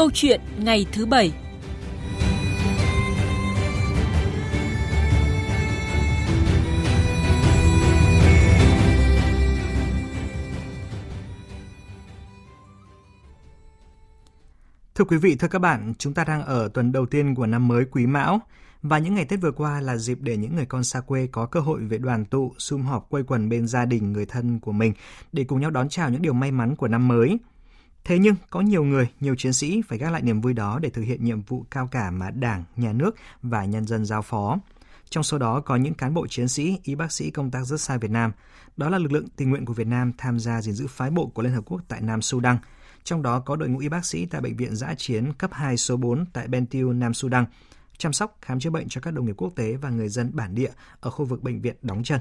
Câu chuyện ngày thứ bảy Thưa quý vị, thưa các bạn, chúng ta đang ở tuần đầu tiên của năm mới Quý Mão và những ngày Tết vừa qua là dịp để những người con xa quê có cơ hội về đoàn tụ, sum họp quây quần bên gia đình, người thân của mình để cùng nhau đón chào những điều may mắn của năm mới. Thế nhưng có nhiều người, nhiều chiến sĩ phải gác lại niềm vui đó để thực hiện nhiệm vụ cao cả mà Đảng, Nhà nước và nhân dân giao phó. Trong số đó có những cán bộ chiến sĩ, y bác sĩ công tác rất xa Việt Nam. Đó là lực lượng tình nguyện của Việt Nam tham gia gìn giữ phái bộ của Liên Hợp Quốc tại Nam Sudan – trong đó có đội ngũ y bác sĩ tại Bệnh viện Giã Chiến cấp 2 số 4 tại Bentiu, Nam Sudan, chăm sóc khám chữa bệnh cho các đồng nghiệp quốc tế và người dân bản địa ở khu vực bệnh viện đóng chân.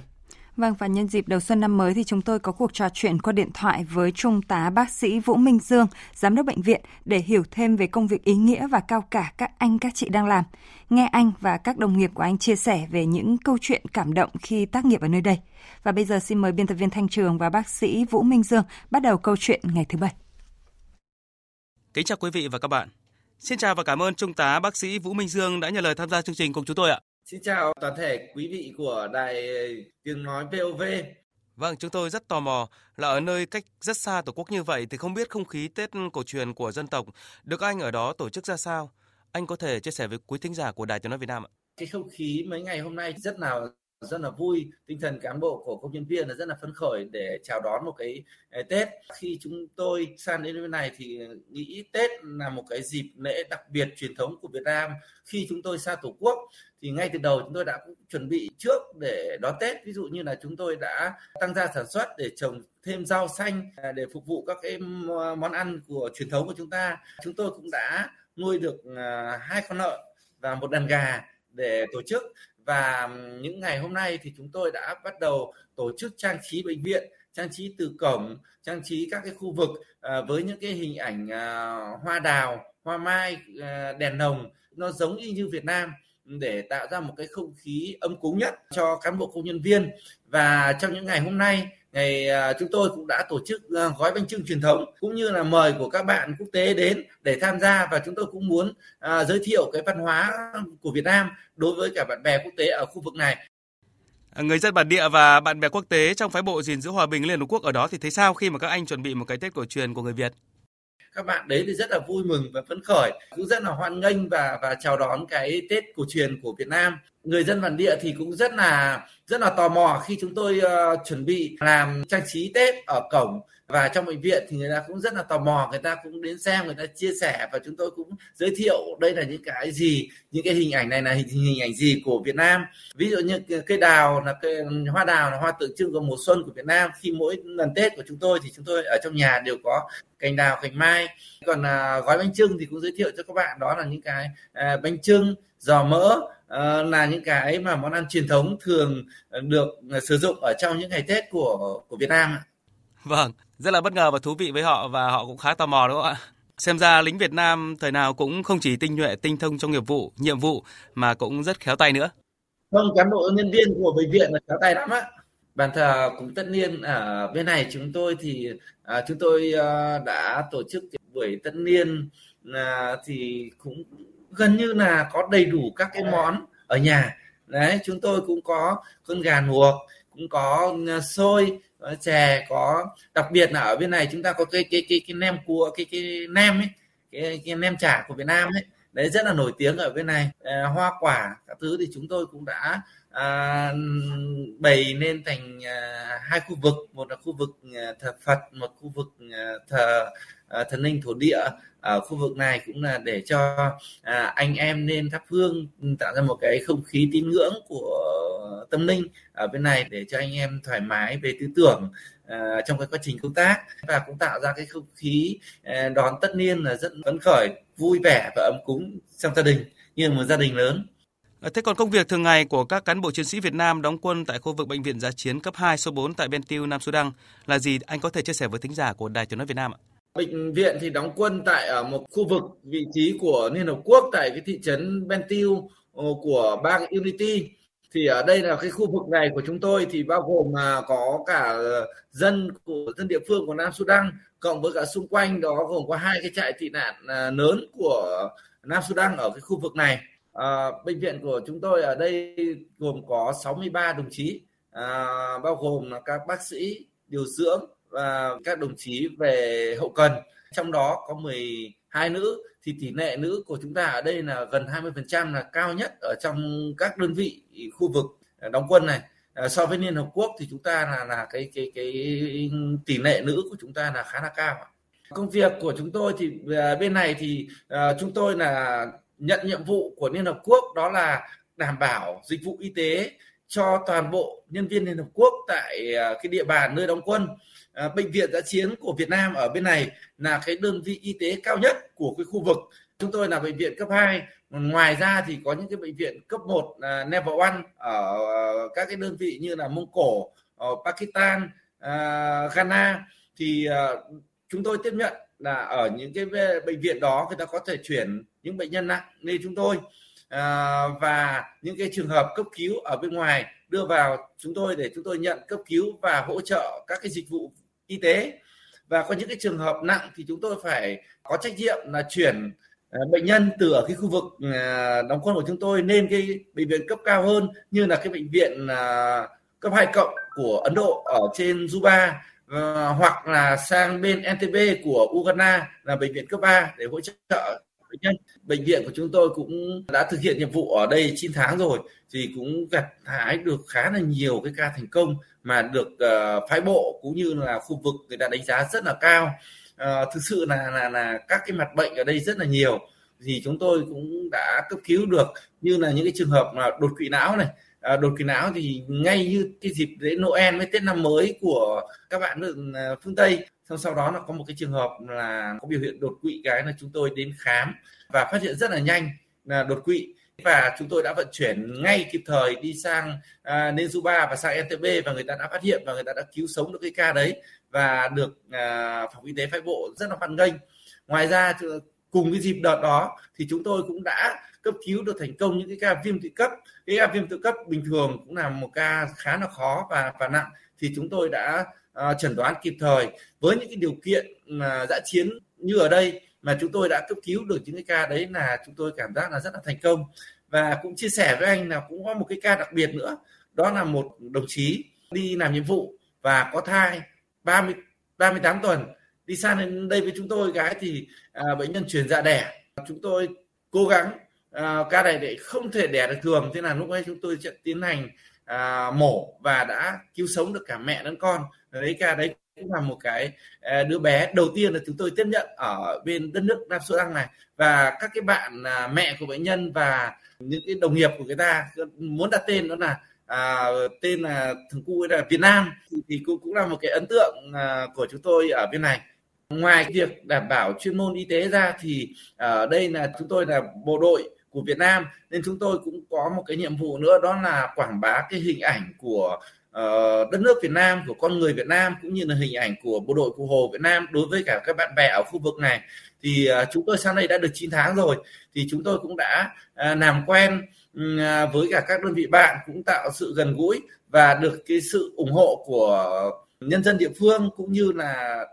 Vâng, và nhân dịp đầu xuân năm mới thì chúng tôi có cuộc trò chuyện qua điện thoại với Trung tá bác sĩ Vũ Minh Dương, Giám đốc bệnh viện để hiểu thêm về công việc ý nghĩa và cao cả các anh các chị đang làm. Nghe anh và các đồng nghiệp của anh chia sẻ về những câu chuyện cảm động khi tác nghiệp ở nơi đây. Và bây giờ xin mời biên tập viên Thanh Trường và bác sĩ Vũ Minh Dương bắt đầu câu chuyện ngày thứ bảy. Kính chào quý vị và các bạn. Xin chào và cảm ơn Trung tá bác sĩ Vũ Minh Dương đã nhận lời tham gia chương trình cùng chúng tôi ạ. Xin chào toàn thể quý vị của đài tiếng nói VOV. Vâng, chúng tôi rất tò mò là ở nơi cách rất xa Tổ quốc như vậy thì không biết không khí Tết cổ truyền của dân tộc được anh ở đó tổ chức ra sao? Anh có thể chia sẻ với quý thính giả của Đài Tiếng nói Việt Nam ạ. Cái không khí mấy ngày hôm nay rất là rất là vui. Tinh thần cán bộ của công nhân viên là rất là phấn khởi để chào đón một cái ờ, Tết. Khi chúng tôi sang đến bên này thì nghĩ Tết là một cái dịp lễ đặc biệt truyền thống của Việt Nam. Khi chúng tôi xa tổ quốc thì ngay từ đầu chúng tôi đã chuẩn bị trước để đón Tết. Ví dụ như là chúng tôi đã tăng gia sản xuất để trồng thêm rau xanh à, để phục vụ các cái món ăn của truyền thống của chúng ta. Chúng tôi cũng đã nuôi được à, hai con lợn và một đàn gà để tổ chức và những ngày hôm nay thì chúng tôi đã bắt đầu tổ chức trang trí bệnh viện trang trí từ cổng trang trí các cái khu vực à, với những cái hình ảnh à, hoa đào hoa mai à, đèn nồng nó giống y như Việt Nam để tạo ra một cái không khí ấm cúng nhất cho cán bộ công nhân viên. Và trong những ngày hôm nay ngày à, chúng tôi cũng đã tổ chức à, gói bánh trưng truyền thống cũng như là mời của các bạn quốc tế đến để tham gia và chúng tôi cũng muốn à, giới thiệu cái văn hóa của Việt Nam đối với cả bạn bè quốc tế ở khu vực này. Người dân bản địa và bạn bè quốc tế trong phái bộ gìn giữ hòa bình Liên Hợp Quốc ở đó thì thấy sao khi mà các anh chuẩn bị một cái Tết cổ truyền của người Việt? Các bạn đấy thì rất là vui mừng và phấn khởi. Cũng rất là hoan nghênh và và chào đón cái Tết cổ truyền của Việt Nam. Người dân bản địa thì cũng rất là rất là tò mò khi chúng tôi uh, chuẩn bị làm trang trí Tết ở cổng và trong bệnh viện thì người ta cũng rất là tò mò người ta cũng đến xem người ta chia sẻ và chúng tôi cũng giới thiệu đây là những cái gì những cái hình ảnh này là hình, hình ảnh gì của Việt Nam. Ví dụ như cây đào là cây hoa đào là hoa tượng trưng của mùa xuân của Việt Nam. Khi mỗi lần Tết của chúng tôi thì chúng tôi ở trong nhà đều có cành đào cành mai. Còn à, gói bánh trưng thì cũng giới thiệu cho các bạn đó là những cái à, bánh trưng giò mỡ à, là những cái mà món ăn truyền thống thường được sử dụng ở trong những ngày Tết của của Việt Nam Vâng, rất là bất ngờ và thú vị với họ và họ cũng khá tò mò đúng không ạ? Xem ra lính Việt Nam thời nào cũng không chỉ tinh nhuệ, tinh thông trong nghiệp vụ, nhiệm vụ mà cũng rất khéo tay nữa. Vâng, cán bộ nhân viên của bệnh viện là khéo tay lắm á. Bàn thờ cũng tất niên ở bên này chúng tôi thì à, chúng tôi à, đã tổ chức buổi tất niên à, thì cũng gần như là có đầy đủ các cái món ở nhà. Đấy, chúng tôi cũng có con gà luộc, cũng có à, xôi, Ờ, chè có đặc biệt là ở bên này chúng ta có cái cái cái cái nem cua cái cái nem ấy cái, cái nem chả của Việt Nam ấy. Đấy rất là nổi tiếng ở bên này. À, hoa quả các thứ thì chúng tôi cũng đã à, bày nên thành à, hai khu vực. Một là khu vực à, thờ Phật một khu vực à, thờ à, thần linh thổ địa. Ở khu vực này cũng là để cho à, anh em nên thắp hương tạo ra một cái không khí tín ngưỡng của tâm linh ở bên này để cho anh em thoải mái về tư tưởng à, trong cái quá trình công tác và cũng tạo ra cái không khí à, đón tất niên là rất phấn khởi vui vẻ và ấm cúng trong gia đình như một gia đình lớn à, Thế còn công việc thường ngày của các cán bộ chiến sĩ Việt Nam đóng quân tại khu vực bệnh viện giã chiến cấp 2 số 4 tại Bentiu, Nam Sudan là gì? Anh có thể chia sẻ với thính giả của Đài Tiếng nói Việt Nam ạ? Bệnh viện thì đóng quân tại ở một khu vực vị trí của Liên Hợp Quốc tại cái thị trấn Bentiu ờ, của bang Unity thì ở đây là cái khu vực này của chúng tôi thì bao gồm mà có cả dân của dân địa phương của Nam Sudan cộng với cả xung quanh đó gồm có hai cái trại tị nạn à, lớn của Nam Sudan ở cái khu vực này. À, bệnh viện của chúng tôi ở đây gồm có 63 đồng chí à, bao gồm là các bác sĩ điều dưỡng và các đồng chí về hậu cần trong đó có 12 nữ thì tỷ lệ nữ của chúng ta ở đây là gần 20% là cao nhất ở trong các đơn vị khu vực à, đóng quân này. À, so với Liên Hợp Quốc thì chúng ta là là cái cái cái tỷ lệ nữ của chúng ta là khá là cao công việc của chúng tôi thì à, bên này thì à, chúng tôi là nhận nhiệm vụ của Liên Hợp Quốc đó là đảm bảo dịch vụ y tế cho toàn bộ nhân viên Liên Hợp Quốc tại cái địa bàn nơi đóng quân. À, bệnh viện giã chiến của Việt Nam ở bên này là cái đơn vị y tế cao nhất của cái khu vực. Chúng tôi là bệnh viện cấp 2 ngoài ra thì có những cái bệnh viện cấp 1 là level 1 ở ờ, các cái đơn vị như là Mông Cổ ở Pakistan uh, Ghana. Thì uh, chúng tôi tiếp nhận là ở những cái bệnh viện đó người ta có thể chuyển những bệnh nhân nặng lên chúng tôi. À, và những cái trường hợp cấp cứu ở bên ngoài đưa vào chúng tôi để chúng tôi nhận cấp cứu và hỗ trợ các cái dịch vụ y tế và có những cái trường hợp nặng thì chúng tôi phải có trách nhiệm là chuyển ờ, bệnh nhân từ ở cái khu vực ờ, đóng quân của chúng tôi lên cái bệnh viện cấp cao hơn như là cái bệnh viện ờ, cấp 2 cộng của Ấn Độ ở trên Juba hoặc là sang bên NTB của Uganda là bệnh viện cấp 3 để hỗ trợ bệnh nhân. Bệnh viện của chúng tôi cũng đã thực hiện nhiệm vụ ở đây 9 tháng rồi thì cũng gặt hái được khá là nhiều cái ca thành công mà được uh, phái bộ cũng như là khu vực người ta đánh giá rất là cao. Uh, thực sự là là là các cái mặt bệnh ở đây rất là nhiều. Thì chúng tôi cũng đã cấp cứu được. Như là những cái trường hợp mà đột quỵ não này. À, đột quỵ não thì ngay như cái dịp lễ Noel với Tết năm mới của các bạn ở phương Tây. Xong sau đó là có một cái trường hợp là có biểu hiện đột quỵ cái là chúng tôi đến khám và phát hiện rất là nhanh là đột quỵ và chúng tôi đã vận chuyển ngay kịp thời đi sang à, Nezuba và sang NTB và người ta đã phát hiện và người ta đã cứu sống được cái ca đấy và được à, phòng y tế phái bộ rất là hoan nghênh. Ngoài ra cùng cái dịp đợt đó thì chúng tôi cũng đã cấp cứu được thành công những cái ca viêm tự cấp. Cái ca viêm tự cấp bình thường cũng là một ca khá là khó và và nặng thì chúng tôi đã à, chẩn đoán kịp thời với những cái điều kiện à, dã chiến như ở đây mà chúng tôi đã cấp cứu được những cái ca đấy là chúng tôi cảm giác là rất là thành công. Và cũng chia sẻ với anh là cũng có một cái ca đặc biệt nữa đó là một đồng chí đi làm nhiệm vụ và có thai 30 38 tuần. Đi sang đến đây với chúng tôi cái thì à, bệnh nhân chuyển dạ đẻ. Chúng tôi cố gắng à, ca này để không thể đẻ được thường thế là lúc ấy chúng tôi sẽ tiến hành à, mổ và đã cứu sống được cả mẹ lẫn con. Đấy ca đấy cũng là một cái ờ, đứa bé đầu tiên là chúng tôi tiếp nhận ở bên đất nước Nam Sudan này. Và các cái bạn à, mẹ của bệnh nhân và những cái đồng nghiệp của người ta muốn đặt tên đó là à, tên là thằng cu ấy là Việt Nam. Thì, thì cũng cũng là một cái ấn tượng à, của chúng tôi ở bên này. Ngoài việc đảm bảo chuyên môn y tế ra thì ở đây là chúng tôi là bộ đội của Việt Nam. Nên chúng tôi cũng có một cái nhiệm vụ nữa đó là quảng bá cái hình ảnh của uh, đất nước Việt Nam của con người Việt Nam cũng như là hình ảnh của bộ đội cụ Hồ Việt Nam đối với cả các bạn bè ở khu vực này. Thì uh, chúng tôi sang đây đã được 9 tháng rồi. Thì chúng tôi cũng đã uh, làm quen uh, với cả các đơn vị bạn cũng tạo sự gần gũi và được cái sự ủng hộ của nhân dân địa phương cũng như là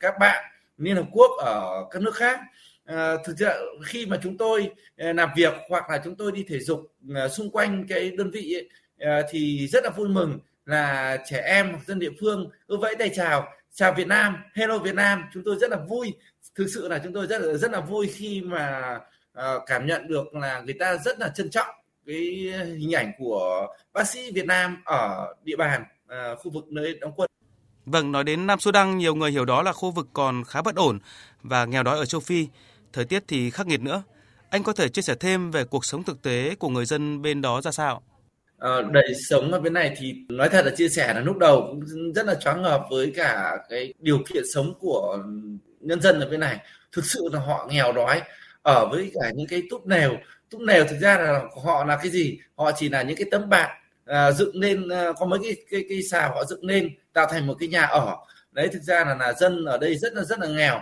các bạn Liên Hợp Quốc ở các nước khác. À, thực ra khi mà chúng tôi làm việc hoặc là chúng tôi đi thể dục xung quanh cái đơn vị ấy, thì rất là vui mừng là trẻ em dân địa phương cứ vẫy tay chào chào Việt Nam hello Việt Nam chúng tôi rất là vui thực sự là chúng tôi rất là rất là vui khi mà uh, cảm nhận được là người ta rất là trân trọng cái hình ảnh của bác sĩ Việt Nam ở địa bàn uh, khu vực nơi đóng quân. Vâng, nói đến Nam Sudan, nhiều người hiểu đó là khu vực còn khá bất ổn và nghèo đói ở châu Phi. Thời tiết thì khắc nghiệt nữa. Anh có thể chia sẻ thêm về cuộc sống thực tế của người dân bên đó ra sao? Uh, đời sống ở bên này thì nói thật là chia sẻ là lúc đầu cũng rất là choáng ngợp với cả cái điều kiện sống của nhân dân ở bên này. Thực sự là họ nghèo đói. Ở với cả những cái túp nèo. Túp nèo thực ra là họ là cái gì? Họ chỉ là những cái tấm bạt à, dựng lên à, có mấy cái cái cái xào họ dựng lên tạo thành một cái nhà ở. Đấy thực ra là là dân ở đây rất là rất là nghèo.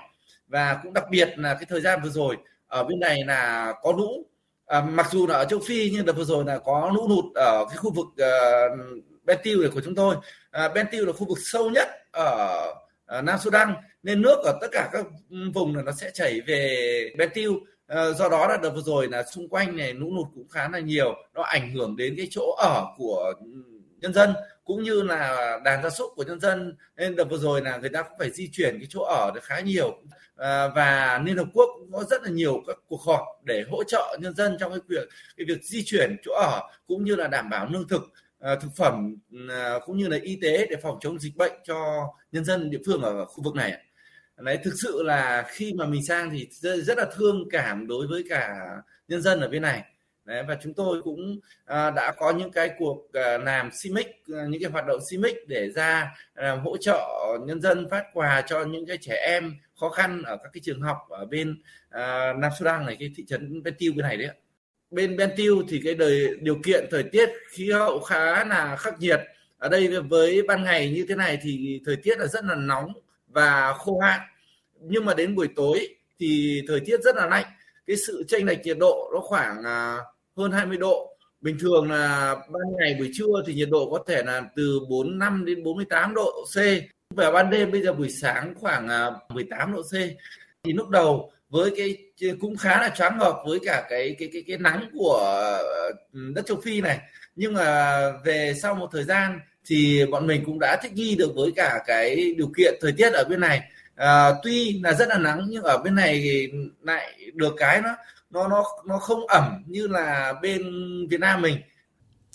Và cũng đặc biệt là cái thời gian vừa rồi ở bên này là có lũ à, mặc dù là ở châu Phi nhưng đợt vừa rồi là có lũ lụt ở cái khu vực uh, Bentiu này của chúng tôi. À, Bentiu là khu vực sâu nhất ở, uh, Nam Sudan nên nước ở tất cả các vùng là nó sẽ chảy về Bentiu. À, do đó là đợt vừa rồi là xung quanh này lũ lụt cũng khá là nhiều. Nó ảnh hưởng đến cái chỗ ở của nhân dân cũng như là đàn gia súc của nhân dân. Nên đợt vừa rồi là người ta cũng phải di chuyển cái chỗ ở được khá nhiều. À, và Liên Hợp Quốc cũng có rất là nhiều các cuộc họp để hỗ trợ nhân dân trong cái việc cái việc di chuyển chỗ ở cũng như là đảm bảo lương thực à, thực phẩm à, cũng như là y tế để phòng chống dịch bệnh cho nhân dân địa phương ở khu vực này đấy thực sự là khi mà mình sang thì rất là thương cảm đối với cả nhân dân ở bên này. Đấy, và chúng tôi cũng à, đã có những cái cuộc à, làm CIMIC, à, những cái hoạt động CIMIC để ra à, hỗ trợ nhân dân phát quà cho những cái trẻ em khó khăn ở các cái trường học ở bên à, Nam Sudan này, cái thị trấn Bentiu bên này đấy Bên Bentiu thì cái đời điều kiện thời tiết khí hậu khá là khắc nghiệt. Ở đây với ban ngày như thế này thì thời tiết là rất là nóng và khô hạn. Nhưng mà đến buổi tối thì thời tiết rất là lạnh. Cái sự chênh lệch nhiệt độ nó khoảng à, hơn 20 độ. Bình thường là ban ngày buổi trưa thì nhiệt độ có thể là từ 45 đến 48 độ C. Và ban đêm bây giờ buổi sáng khoảng à, 18 độ C. Thì lúc đầu với cái cũng khá là choáng ngợp với cả cái cái cái cái nắng của ờ, đất châu Phi này. Nhưng mà về sau một thời gian thì bọn mình cũng đã thích nghi được với cả cái điều kiện thời tiết ở bên này à, tuy là rất là nắng nhưng ở bên này lại được cái nó nó nó nó không ẩm như là bên Việt Nam mình.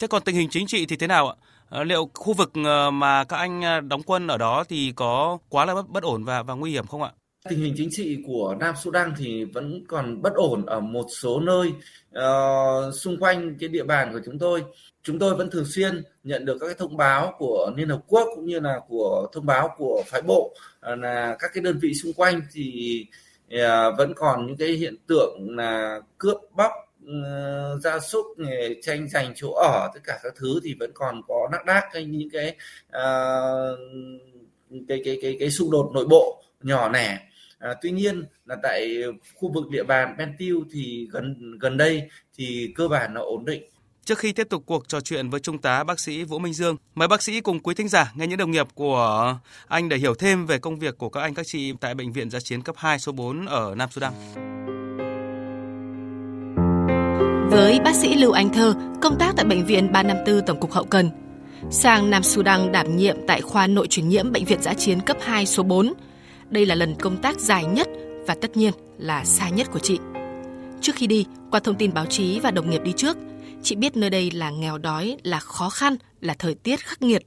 Thế còn tình hình chính trị thì thế nào ạ? Ờ, liệu khu vực ờ, mà các anh đóng quân ở đó thì có quá là bất, bất ổn và và nguy hiểm không ạ? Tình hình chính trị của Nam Sudan thì vẫn còn bất ổn ở một số nơi uh, xung quanh cái địa bàn của chúng tôi. Chúng tôi vẫn thường xuyên nhận được các cái thông báo của Liên Hợp Quốc cũng như là của thông báo của phái bộ uh, là các cái đơn vị xung quanh thì uh, vẫn còn những cái hiện tượng là cướp bóc uh, gia súc tranh giành chỗ ở tất cả các thứ thì vẫn còn có nắc đác cái những cái uh, cái cái cái cái xung đột nội bộ nhỏ lẻ à, tuy nhiên là tại khu vực địa bàn Bentiu thì gần gần đây thì cơ bản nó ổn định Trước khi tiếp tục cuộc trò chuyện với Trung tá bác sĩ Vũ Minh Dương, mời bác sĩ cùng quý thính giả nghe những đồng nghiệp của anh để hiểu thêm về công việc của các anh các chị tại Bệnh viện Giã chiến cấp 2 số 4 ở Nam Sudan. Với bác sĩ Lưu Anh Thơ, công tác tại Bệnh viện 354 Tổng cục Hậu Cần, sang Nam Sudan đảm nhiệm tại khoa nội truyền nhiễm Bệnh viện Giã chiến cấp 2 số 4. Đây là lần công tác dài nhất và tất nhiên là xa nhất của chị. Trước khi đi, qua thông tin báo chí và đồng nghiệp đi trước – Chị biết nơi đây là nghèo đói, là khó khăn, là thời tiết khắc nghiệt.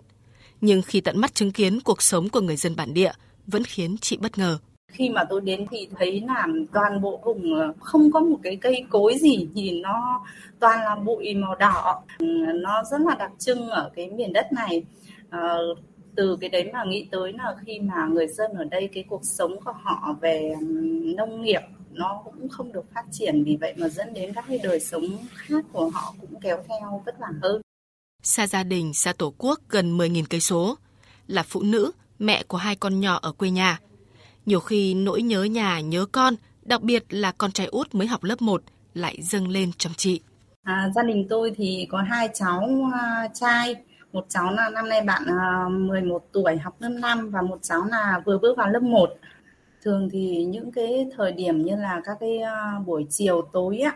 Nhưng khi tận mắt chứng kiến cuộc sống của người dân bản địa vẫn khiến chị bất ngờ. Khi mà tôi đến thì thấy là toàn bộ vùng ờ, không có một cái cây cối gì, nhìn nó toàn là bụi màu đỏ. Ừ, nó rất là đặc trưng ở cái miền đất này. Ờ, từ cái đấy mà nghĩ tới là khi mà người dân ở đây cái cuộc sống của họ về nông nghiệp nó cũng không được phát triển vì vậy mà dẫn đến các cái đời sống khác của họ cũng kéo theo vất vả hơn. Xa gia đình, xa tổ quốc gần 10.000 cây số, là phụ nữ, mẹ của hai con nhỏ ở quê nhà. Nhiều khi nỗi nhớ nhà, nhớ con, đặc biệt là con trai út mới học lớp 1 lại dâng lên trong chị. À, gia đình tôi thì có hai cháu uh, trai, một cháu là năm nay bạn ờ, 11 tuổi, học lớp 5 và một cháu là vừa bước vào lớp 1 thường thì những cái thời điểm như là các cái ờ, buổi chiều tối á,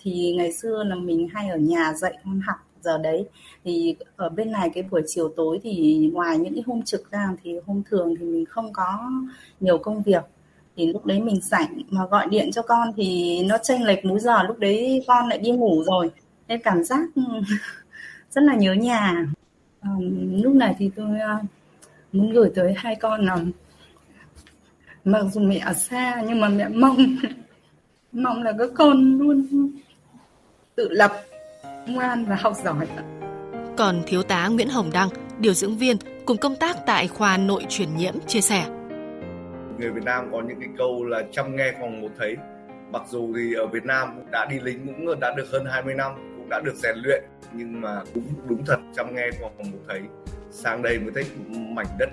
thì ngày xưa là mình hay ở nhà dạy con học. Giờ đấy thì ở bên này cái buổi chiều tối thì ngoài những cái hôm trực ra thì hôm thường thì mình không có nhiều công việc. Thì lúc đấy mình rảnh mà gọi điện cho con thì nó chênh lệch múi giờ. Lúc đấy con lại đi ngủ rồi. Nên cảm giác ừ, rất là nhớ nhà à, lúc này thì tôi uh, muốn gửi tới hai con là mặc dù mẹ ở xa nhưng mà mẹ mong mong là các con luôn tự lập ngoan và học giỏi. Còn thiếu tá Nguyễn Hồng Đăng điều dưỡng viên cùng công tác tại khoa nội truyền nhiễm chia sẻ. Người Việt Nam có những cái câu là chăm nghe phòng một thấy. Mặc dù thì ở Việt Nam đã đi lính cũng đã được hơn 20 năm cũng đã được rèn luyện nhưng mà cũng đúng thật chăm nghe phòng một thấy sang đây mới thấy mảnh đất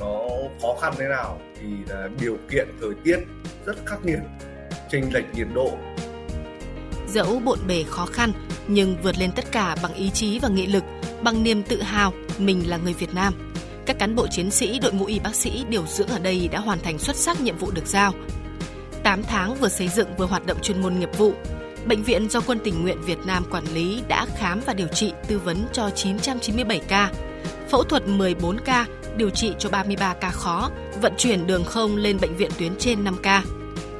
nó khó khăn thế nào thì là điều kiện thời tiết rất khắc nghiệt chênh lệch nhiệt độ Dẫu bộn bề khó khăn, nhưng vượt lên tất cả bằng ý chí và nghị lực, bằng niềm tự hào mình là người Việt Nam. Các cán bộ chiến sĩ đội ngũ y bác sĩ điều dưỡng ở đây đã hoàn thành xuất sắc nhiệm vụ được giao. 8 tháng vừa xây dựng vừa hoạt động chuyên môn nghiệp vụ, Bệnh viện do Quân tình nguyện Việt Nam quản lý đã khám và điều trị tư vấn cho 997 ca, phẫu thuật 14 ca, điều trị cho 33 ca khó, vận chuyển đường không lên bệnh viện tuyến trên 5 ca.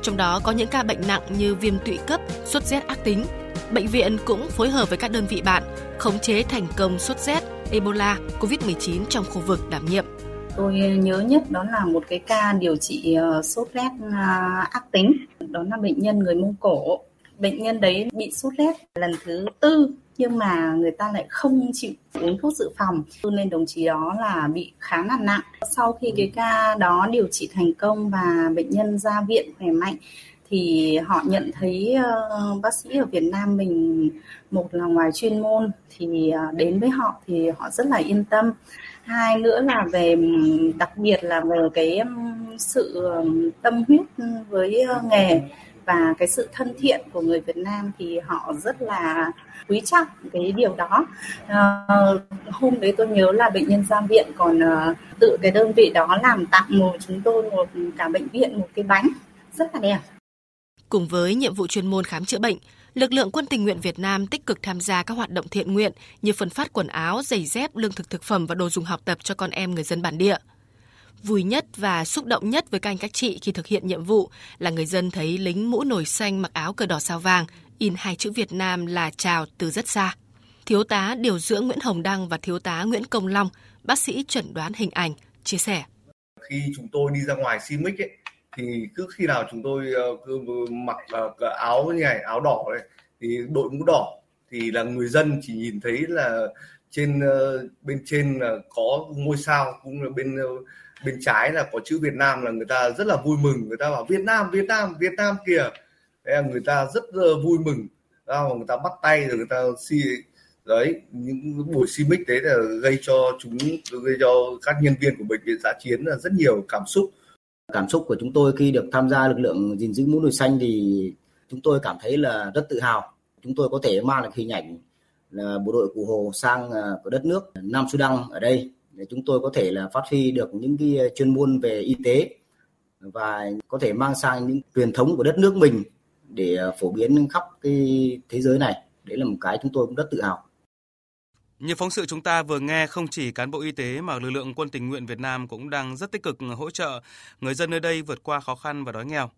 Trong đó có những ca bệnh nặng như viêm tụy cấp, sốt rét ác tính. Bệnh viện cũng phối hợp với các đơn vị bạn khống chế thành công sốt rét, Ebola, COVID-19 trong khu vực đảm nhiệm. Tôi nhớ nhất đó là một cái ca điều trị ờ, sốt rét à, ác tính, đó là bệnh nhân người Mông Cổ. Bệnh nhân đấy bị sốt rét lần thứ tư nhưng mà người ta lại không chịu uống thuốc dự phòng. Nên đồng chí đó là bị khá là nặng. Sau khi cái ca đó điều trị thành công và bệnh nhân ra viện khỏe mạnh thì họ nhận thấy uh, bác sĩ ở Việt Nam mình một là ngoài chuyên môn thì uh, đến với họ thì họ rất là yên tâm. Hai nữa là về đặc biệt là về cái um, sự tâm huyết với uh, nghề và cái sự thân thiện của người Việt Nam thì họ rất là quý trọng cái điều đó. À, hôm đấy tôi nhớ là bệnh nhân ra viện còn uh, tự cái đơn vị đó làm tặng một chúng tôi một cả bệnh viện một cái bánh. Rất là đẹp. Cùng với nhiệm vụ chuyên môn khám chữa bệnh lực lượng quân tình nguyện Việt Nam tích cực tham gia các hoạt động thiện nguyện như phân phát quần áo, giày dép, lương thực thực phẩm và đồ dùng học tập cho con em người dân bản địa. Vui nhất và xúc động nhất với các anh các chị khi thực hiện nhiệm vụ là người dân thấy lính mũ nổi xanh mặc áo cờ đỏ sao vàng, in hai chữ Việt Nam là chào từ rất xa. Thiếu tá điều dưỡng Nguyễn Hồng Đăng và thiếu tá Nguyễn Công Long, bác sĩ chẩn đoán hình ảnh, chia sẻ. Khi chúng tôi đi ra ngoài CIMIC ấy, thì cứ khi nào chúng tôi ờ, cứ mặc ờ, áo như này, áo đỏ này, thì đội mũ đỏ thì là người dân chỉ nhìn thấy là trên ờ, bên trên là có ngôi sao cũng là bên bên trái là có chữ Việt Nam là người ta rất là vui mừng. Người ta bảo Việt Nam Việt Nam Việt Nam kìa. Đấy là người ta rất là vui mừng. Ra người ta bắt tay rồi người ta si đấy, những buổi si mic đấy là gây cho chúng, gây cho các nhân viên của bệnh viện giã chiến là rất nhiều cảm xúc. Cảm xúc của chúng tôi khi được tham gia lực lượng gìn giữ mũ nồi xanh thì chúng tôi cảm thấy là rất tự hào. Chúng tôi có thể mang được hình ảnh là bộ đội cụ hồ sang ờ, của đất nước Nam Sudan ở đây để chúng tôi có thể là phát huy được những cái ờ, chuyên môn về y tế và có thể mang sang những truyền thống của đất nước mình để ờ, phổ biến khắp cái thế giới này. Đấy là một cái chúng tôi cũng rất tự hào. Như phóng sự chúng ta vừa nghe, không chỉ cán bộ y tế mà lực lượng quân tình nguyện Việt Nam cũng đang rất tích cực hỗ trợ người dân nơi đây vượt qua khó khăn và đói nghèo.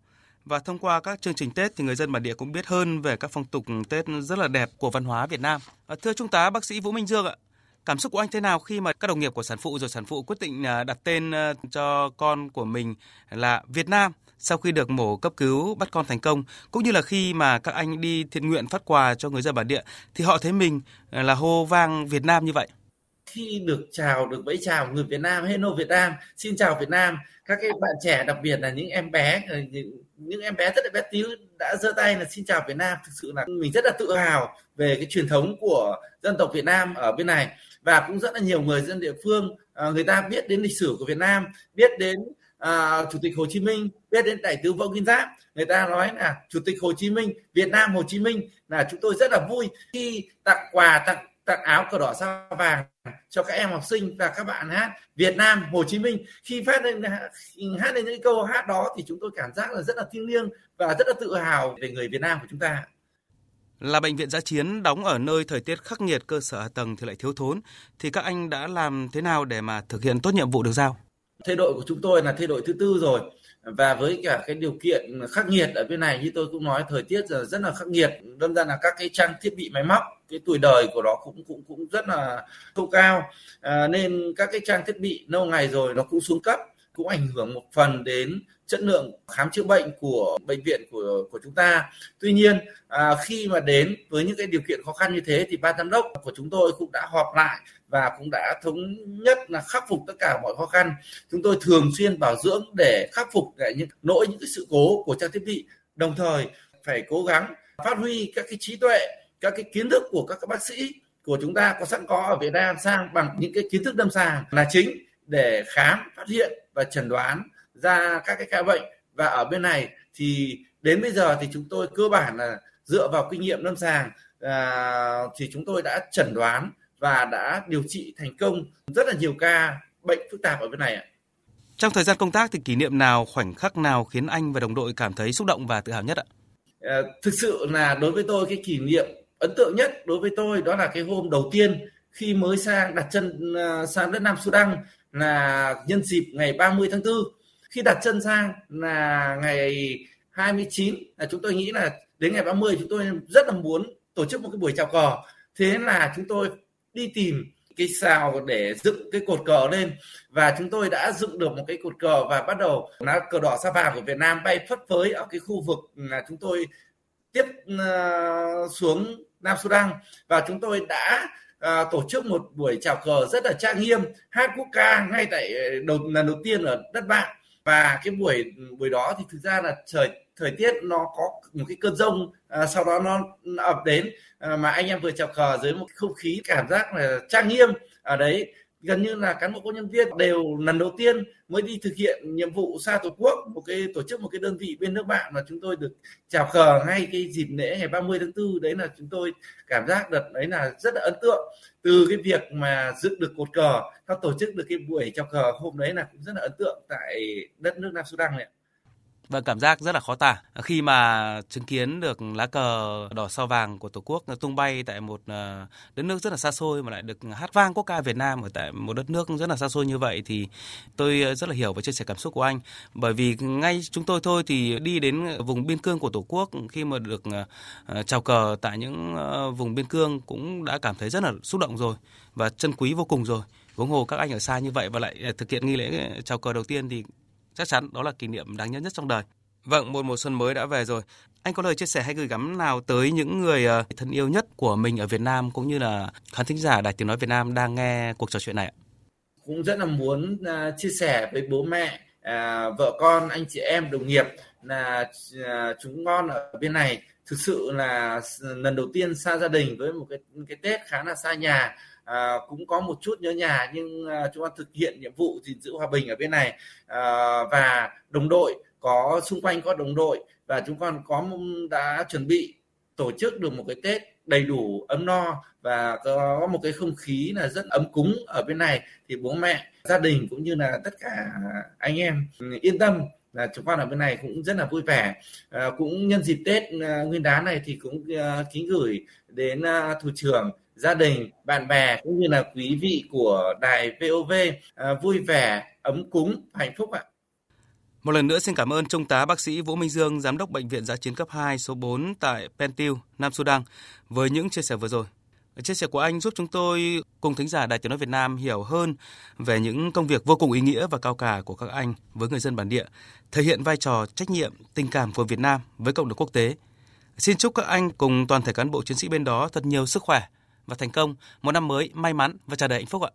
Và thông qua các chương trình Tết thì người dân bản địa cũng biết hơn về các phong tục Tết rất là đẹp của văn hóa Việt Nam. Ờ, thưa Trung tá bác sĩ Vũ Minh Dương ạ, Cảm xúc của anh thế nào khi mà các đồng nghiệp của sản phụ rồi sản phụ quyết định à, đặt tên à, cho con của mình là Việt Nam sau khi được mổ cấp cứu bắt con thành công? Cũng như là khi mà các anh đi thiện nguyện phát quà cho người dân bản địa thì họ thấy mình à, là hô vang Việt Nam như vậy? Khi được chào được vẫy chào người Việt Nam hello Việt Nam xin chào Việt Nam. Các cái bạn trẻ đặc biệt là những em bé những, những em bé rất là bé tí đã giơ tay là xin chào Việt Nam. Thực sự là mình rất là tự hào về cái truyền thống của dân tộc Việt Nam ở bên này và cũng rất là nhiều người dân địa phương à, người ta biết đến lịch sử của Việt Nam biết đến à, chủ tịch Hồ Chí Minh biết đến đại tướng Võ Nguyên Giáp. Người ta nói là chủ tịch Hồ Chí Minh Việt Nam Hồ Chí Minh là chúng tôi rất là vui khi tặng quà tặng tặng áo cờ đỏ sao vàng cho các em học sinh và các bạn hát Việt Nam Hồ Chí Minh. Khi phát lên hát lên những câu hát đó thì chúng tôi cảm giác là rất là thiêng liêng và rất là tự hào về người Việt Nam của chúng ta là bệnh viện giã chiến đóng ở nơi thời tiết khắc nghiệt cơ sở hạ tầng thì lại thiếu thốn thì các anh đã làm thế nào để mà thực hiện tốt nhiệm vụ được giao? Thay đội của chúng tôi là thay đội thứ tư rồi và với cả cái điều kiện khắc nghiệt ở bên này như tôi cũng nói thời tiết là rất là khắc nghiệt đâm ra là các cái trang thiết bị máy móc cái tuổi đời của nó cũng cũng cũng rất là không cao à, nên các cái trang thiết bị lâu ngày rồi nó cũng xuống cấp cũng ảnh hưởng một phần đến chất lượng khám chữa bệnh của bệnh viện của của chúng ta. Tuy nhiên à, khi mà đến với những cái điều kiện khó khăn như thế thì ban giám đốc của chúng tôi cũng đã họp lại và cũng đã thống nhất là khắc phục tất cả mọi khó khăn. Chúng tôi thường xuyên bảo dưỡng để khắc phục những lỗi những cái sự cố của trang thiết bị. Đồng thời phải cố gắng phát huy các cái trí tuệ, các cái kiến thức của các, các bác sĩ của chúng ta có sẵn có ở Việt Nam sang bằng những cái kiến thức lâm sàng là chính để khám, phát hiện và chẩn đoán ra các cái ca bệnh và ở bên này thì đến bây giờ thì chúng tôi cơ bản là dựa vào kinh nghiệm lâm sàng à, thì chúng tôi đã chẩn đoán và đã điều trị thành công rất là nhiều ca bệnh phức tạp ở bên này ạ. Trong thời gian công tác thì kỷ niệm nào, khoảnh khắc nào khiến anh và đồng đội cảm thấy xúc động và tự hào nhất ạ? À, thực sự là đối với tôi cái kỷ niệm ấn tượng nhất đối với tôi đó là cái hôm đầu tiên khi mới sang đặt chân à, sang đất Nam Sudan là nhân dịp ngày 30 tháng 4 khi đặt chân sang là ngày 29 là chúng tôi nghĩ là đến ngày 30 chúng tôi rất là muốn tổ chức một cái buổi chào cờ. Thế là chúng tôi đi tìm cái xào để dựng cái cột cờ lên và chúng tôi đã dựng được một cái cột cờ và bắt đầu lá cờ đỏ sao vàng của Việt Nam bay phất phới ở cái khu vực là chúng tôi tiếp uh, xuống Nam Sudan. Và chúng tôi đã uh, tổ chức một buổi chào cờ rất là trang nghiêm hát quốc ca ngay tại ờ, đầu lần đầu tiên ở đất bạn và cái buổi buổi đó thì thực ra là trời thời tiết nó có một cái cơn rông à, sau đó nó ập đến à, mà anh em vừa chào cờ dưới một không khí cảm giác là trang nghiêm. Ở đấy gần như là cán bộ công nhân viên đều lần đầu tiên mới đi thực hiện nhiệm vụ xa tổ quốc, một cái tổ chức, một cái đơn vị bên nước bạn mà chúng tôi được chào cờ ngay cái dịp lễ ngày 30 tháng 4 đấy là chúng tôi cảm giác đợt đấy là rất là ấn tượng. Từ cái việc mà dựng được cột cờ nó tổ chức được cái buổi chào cờ hôm đấy là cũng rất là ấn tượng tại đất nước Nam Sudan này và cảm giác rất là khó tả. Khi mà chứng kiến được lá cờ đỏ sao vàng của tổ quốc tung bay tại một ờ, đất nước rất là xa xôi mà lại được hát vang quốc ca Việt Nam ở tại một đất nước rất là xa xôi như vậy thì tôi ờ, rất là hiểu và chia sẻ cảm xúc của anh. Bởi vì ngay chúng tôi thôi thì đi đến vùng biên cương của tổ quốc, khi mà được ờ, chào cờ tại những vùng biên cương cũng đã cảm thấy rất là xúc động rồi và trân quý vô cùng rồi. Huống hồ các anh ở xa như vậy và lại thực hiện nghi lễ chào cờ đầu tiên thì chắc chắn đó là kỷ niệm đáng nhớ nhất trong đời. Vâng, một mùa xuân mới đã về rồi. Anh có lời chia sẻ hay gửi gắm nào tới những người ờ, thân yêu nhất của mình ở Việt Nam cũng như là khán thính giả Đài Tiếng Nói Việt Nam đang nghe cuộc trò chuyện này ạ? Cũng rất là muốn ờ, chia sẻ với bố mẹ, ờ, vợ con, anh chị em, đồng nghiệp là chúng con ở bên này thực sự là lần đầu tiên xa gia đình với một cái cái Tết khá là xa nhà à, cũng có một chút nhớ nhà nhưng à, chúng ta thực hiện nhiệm vụ gìn giữ hòa bình ở bên này. À, và đồng đội có xung quanh có đồng đội và chúng con có đã chuẩn bị tổ chức được một cái Tết đầy đủ ấm no và có một cái không khí là rất ấm cúng ở bên này. Thì bố mẹ gia đình cũng như là tất cả anh em yên tâm là chúng con ở bên này cũng rất là vui vẻ. À, cũng nhân dịp Tết à, Nguyên đán này thì cũng à, kính gửi đến à, thủ trưởng gia đình, bạn bè cũng như là quý vị của đài VOV à, vui vẻ, ấm cúng, hạnh phúc ạ. Một lần nữa xin cảm ơn Trung tá bác sĩ Vũ Minh Dương, Giám đốc Bệnh viện Giã chiến cấp 2 số 4 tại Pentil, Nam Sudan với những chia sẻ vừa rồi. Chia sẻ của anh giúp chúng tôi cùng thính giả Đài Tiếng Nói Việt Nam hiểu hơn về những công việc vô cùng ý nghĩa và cao cả của các anh với người dân bản địa, thể hiện vai trò trách nhiệm, tình cảm của Việt Nam với cộng đồng quốc tế. Xin chúc các anh cùng toàn thể cán bộ chiến sĩ bên đó thật nhiều sức khỏe và thành công một năm mới may mắn và tràn đầy hạnh phúc ạ.